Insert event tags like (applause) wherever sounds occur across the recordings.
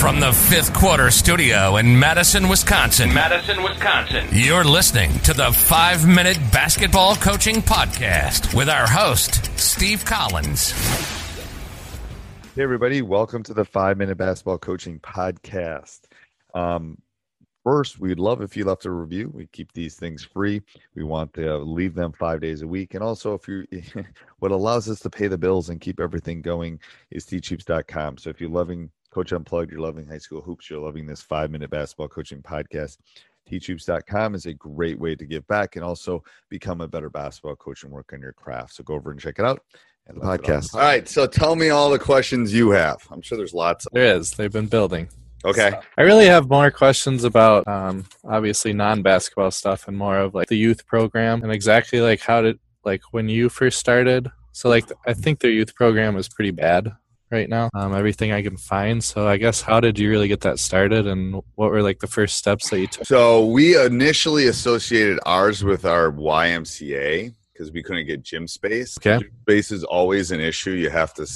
From the fifth quarter studio in Madison, Wisconsin. Madison, Wisconsin. You're listening to the five minute basketball coaching podcast with our host, Steve Collins. Hey, everybody. Welcome to the five minute basketball coaching podcast. Um, first, we'd love if you left a review. We keep these things free. We want to leave them five days a week. And also, if you, (laughs) what allows us to pay the bills and keep everything going is teachhoops.com. So if you're loving Coach Unplugged, you're loving high school hoops, you're loving this five minute basketball coaching podcast. Teachhoops.com is a great way to give back and also become a better basketball coach and work on your craft. So go over and check it out. And the podcast. All right. So tell me all the questions you have. I'm sure there's lots. Of- there is. They've been building. Okay. So I really have more questions about um, obviously non basketball stuff and more of like the youth program and exactly like how did like when you first started. So like I think their youth program was pretty bad right now. Um, everything I can find. So I guess how did you really get that started, and what were like the first steps that you took? So we initially associated ours with our YMCA because we couldn't get gym space. Okay. Gym space is always an issue. You have to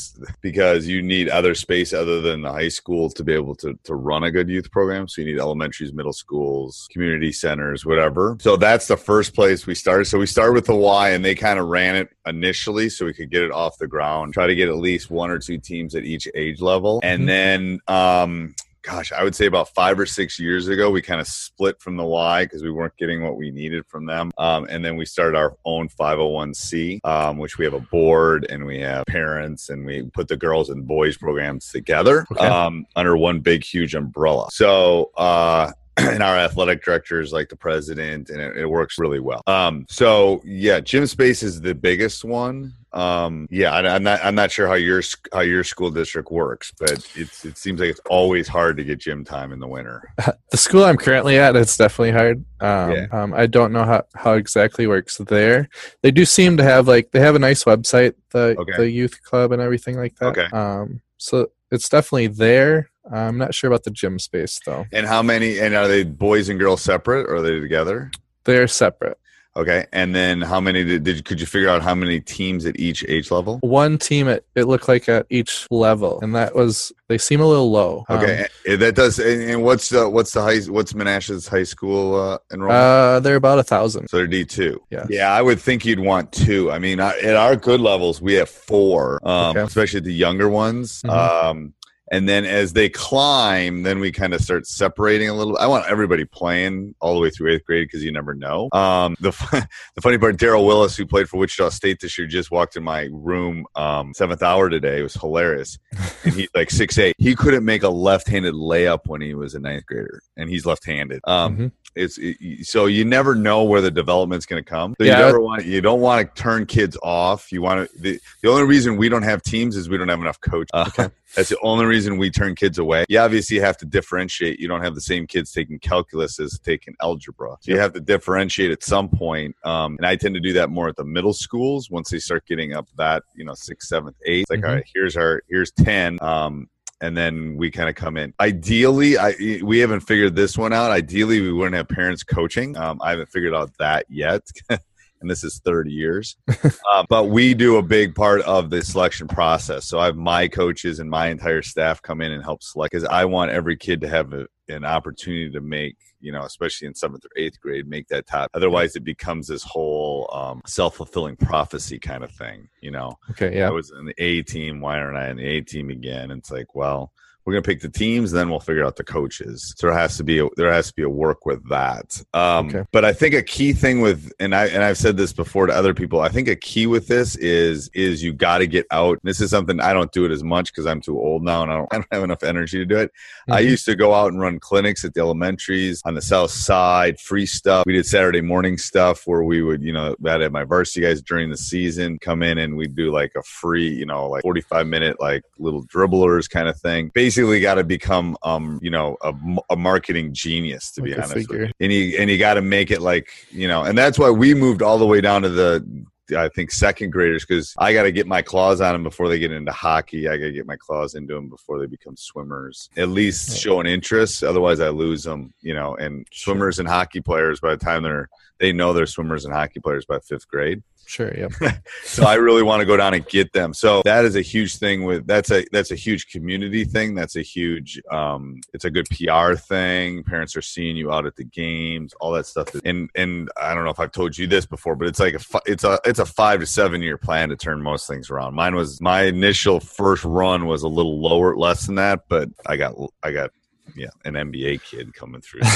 because you need other space other than the high school to be able to to run a good youth program. So you need elementaries, middle schools, community centers, whatever. So that's the first place we started. So we started with the Y, and they kind of ran it initially so we could get it off the ground. Try to get at least one or two teams at each age level, and then. um gosh, I would say about five or six years ago, we kind of split from the Y because we weren't getting what we needed from them. Um, and then we started our own 501c, um, which we have a board and we have parents and we put the girls and boys programs together Okay. um, under one big, huge umbrella. So, uh, (clears throat) and our athletic director is like the president and it, it works really well um so yeah gym space is the biggest one um yeah I, i'm not i'm not sure how your how your school district works but it's it seems like it's always hard to get gym time in the winter (laughs) The school I'm currently at, it's definitely hard. Um, Yeah. um, I don't know how, how exactly works there. They do seem to have like they have a nice website, the Okay. the youth club and everything like that. Okay. Um, so it's definitely there. I'm not sure about the gym space though. and how many and are they boys and girls separate or are they together They're separate. Okay and then how many did, did could you figure out how many teams at each age level One team it, it looked like at each level, and that was they seem a little low. Um, okay and that does and, and what's the what's the high what's menasha's high school uh enrollment uh, they're about a thousand. So they're D two. Yeah, Yeah, I would think you'd want two. I mean, I- at our good levels, we have four, um, Okay. especially the younger ones. Mhm. Um, and then as they climb, then we kind of start separating a little. I want everybody playing all the way through eighth grade because you never know. Um, the (laughs) the funny part, Daryl Willis, who played for Wichita State this year, just walked in my room um, seventh hour today. It was hilarious. (laughs) and he's like six eight. He couldn't make a left handed layup when he was a ninth grader, and he's left handed. Um, Mhm. it's it, so you never know where the development's going to come. So Yeah. you never want you don't want to turn kids off. You want to the, the only reason we don't have teams is we don't have enough coaches. Uh, (laughs) That's the only reason we turn kids away. You obviously have to differentiate. You don't have the same kids taking calculus as taking algebra. So you have to differentiate at some point. Um, and I tend to do that more at the middle schools once they start getting up that you know sixth, seventh, eighth. It's like Mhm. all right, here's our here's ten. Um, and then we kind of come in. Ideally, I we haven't figured this one out. Ideally, we wouldn't have parents coaching. Um, I haven't figured out that yet. (laughs) and this is 30 years. (laughs) uh, but we do a big part of the selection process. So I have my coaches and my entire staff come in and help select because I want every kid to have a, an opportunity to make, you know, especially in seventh or eighth grade, make that top. Otherwise, it becomes this whole um, self fulfilling prophecy kind of thing, you know. Okay, yeah. I was in the A team. Why aren't I in the A team again? And it's like, well, we're gonna pick the teams, then we'll figure out the coaches. So there has to be a, there has to be a work with that. Um, Okay. But I think a key thing with and I and I've said this before to other people. I think a key with this is is you got to get out. This is something I don't do it as much because I'm too old now and I don't, (laughs) I don't have enough energy to do it. I Mhm. used to go out and run clinics at the elementaries on the south side, free stuff. We did Saturday morning stuff where we would, you know, I'd have my varsity guys during the season come in and we'd do like a free, you know, like 45 minute, like little dribblers kind of thing. Basically got to become, um, you know, a, a marketing genius to be Like a honest with you. And you, and you got to make it like, you know, and that's why we moved all the way down to the, I think second graders because I got to get my claws on them before they get into hockey. I got to get my claws into them before they become swimmers. At least show an interest. Otherwise, I lose them. You know, and swimmers and hockey players by the time they're they know they're swimmers and hockey players by fifth grade. Sure, yep. (laughs) So I really want to go down and get them. So that is a huge thing with that's a that's a huge community thing. That's a huge um it's a good PR thing. Parents are seeing you out at the games, all that stuff. And and I don't know if I've told you this before, but it's like a it's a it's a 5 to 7 year plan to turn most things around. Mine was my initial first run was a little lower less than that, but I got I got yeah, an NBA kid coming through. (laughs)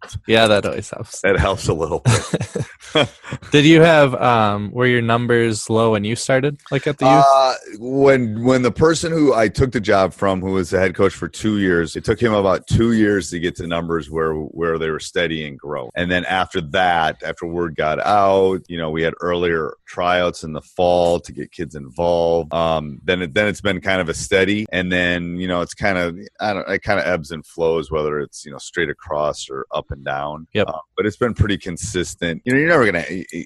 That. Yeah, that always helps. That helps a little bit. (laughs) Did you have um were your numbers low when you started? Like at the youth? Uh, when when the person who I took the job from, who was the head coach for two years, it took him about two years to get to numbers where where they were steady and grow. And then after that, after word got out, you know, we had earlier tryouts in the fall to get kids involved. Um, then it, then it's been kind of a steady, and then you know it's kind of I don't it kind of ebbs and flows whether it's you know straight across or up and down. Yep. Uh, but it's been pretty consistent. You know, you're never gonna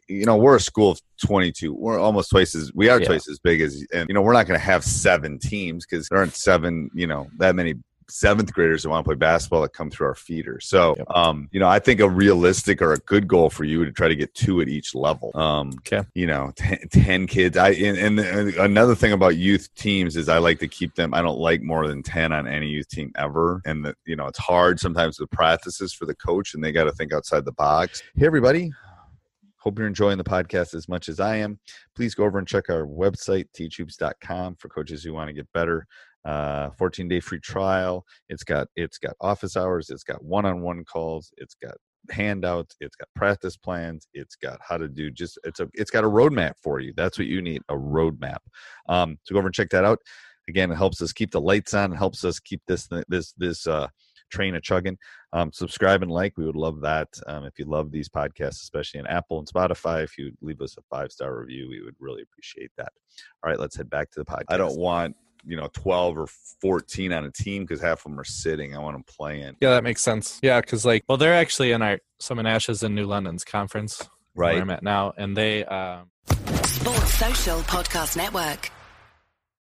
you know we're a school of 22. We're almost twice as we are Yeah. twice as big as and you know we're not going to have seven teams because there aren't seven you know that many seventh graders that want to play basketball that come through our feeder so Yep. um you know i think a realistic or a good goal for you to try to get two at each level um Okay. you know 10, 10 kids i and, and another thing about youth teams is i like to keep them i don't like more than 10 on any youth team ever and the, you know it's hard sometimes with practices for the coach and they got to think outside the box hey everybody Hope you're enjoying the podcast as much as I am. Please go over and check our website, teachhoops.com, for coaches who want to get better. Uh, 14 day free trial. It's got it's got office hours. It's got one on one calls. It's got handouts. It's got practice plans. It's got how to do just it's a it's got a roadmap for you. That's what you need a roadmap. Um, so go over and check that out. Again, it helps us keep the lights on. Helps us keep this this this uh, train a chugging. Um, subscribe and like. We would love that. Um, if you love these podcasts, especially on Apple and Spotify, if you leave us a five star review, we would really appreciate that. All right, let's head back to the podcast. I don't want you know 12 or 14 on a team because half of them are sitting. I want them playing. Yeah, that makes sense. Yeah, because like, well, they're actually in our some in Ash's in New London's conference where Right. I'm at now, and they um, Sports Social Podcast Network.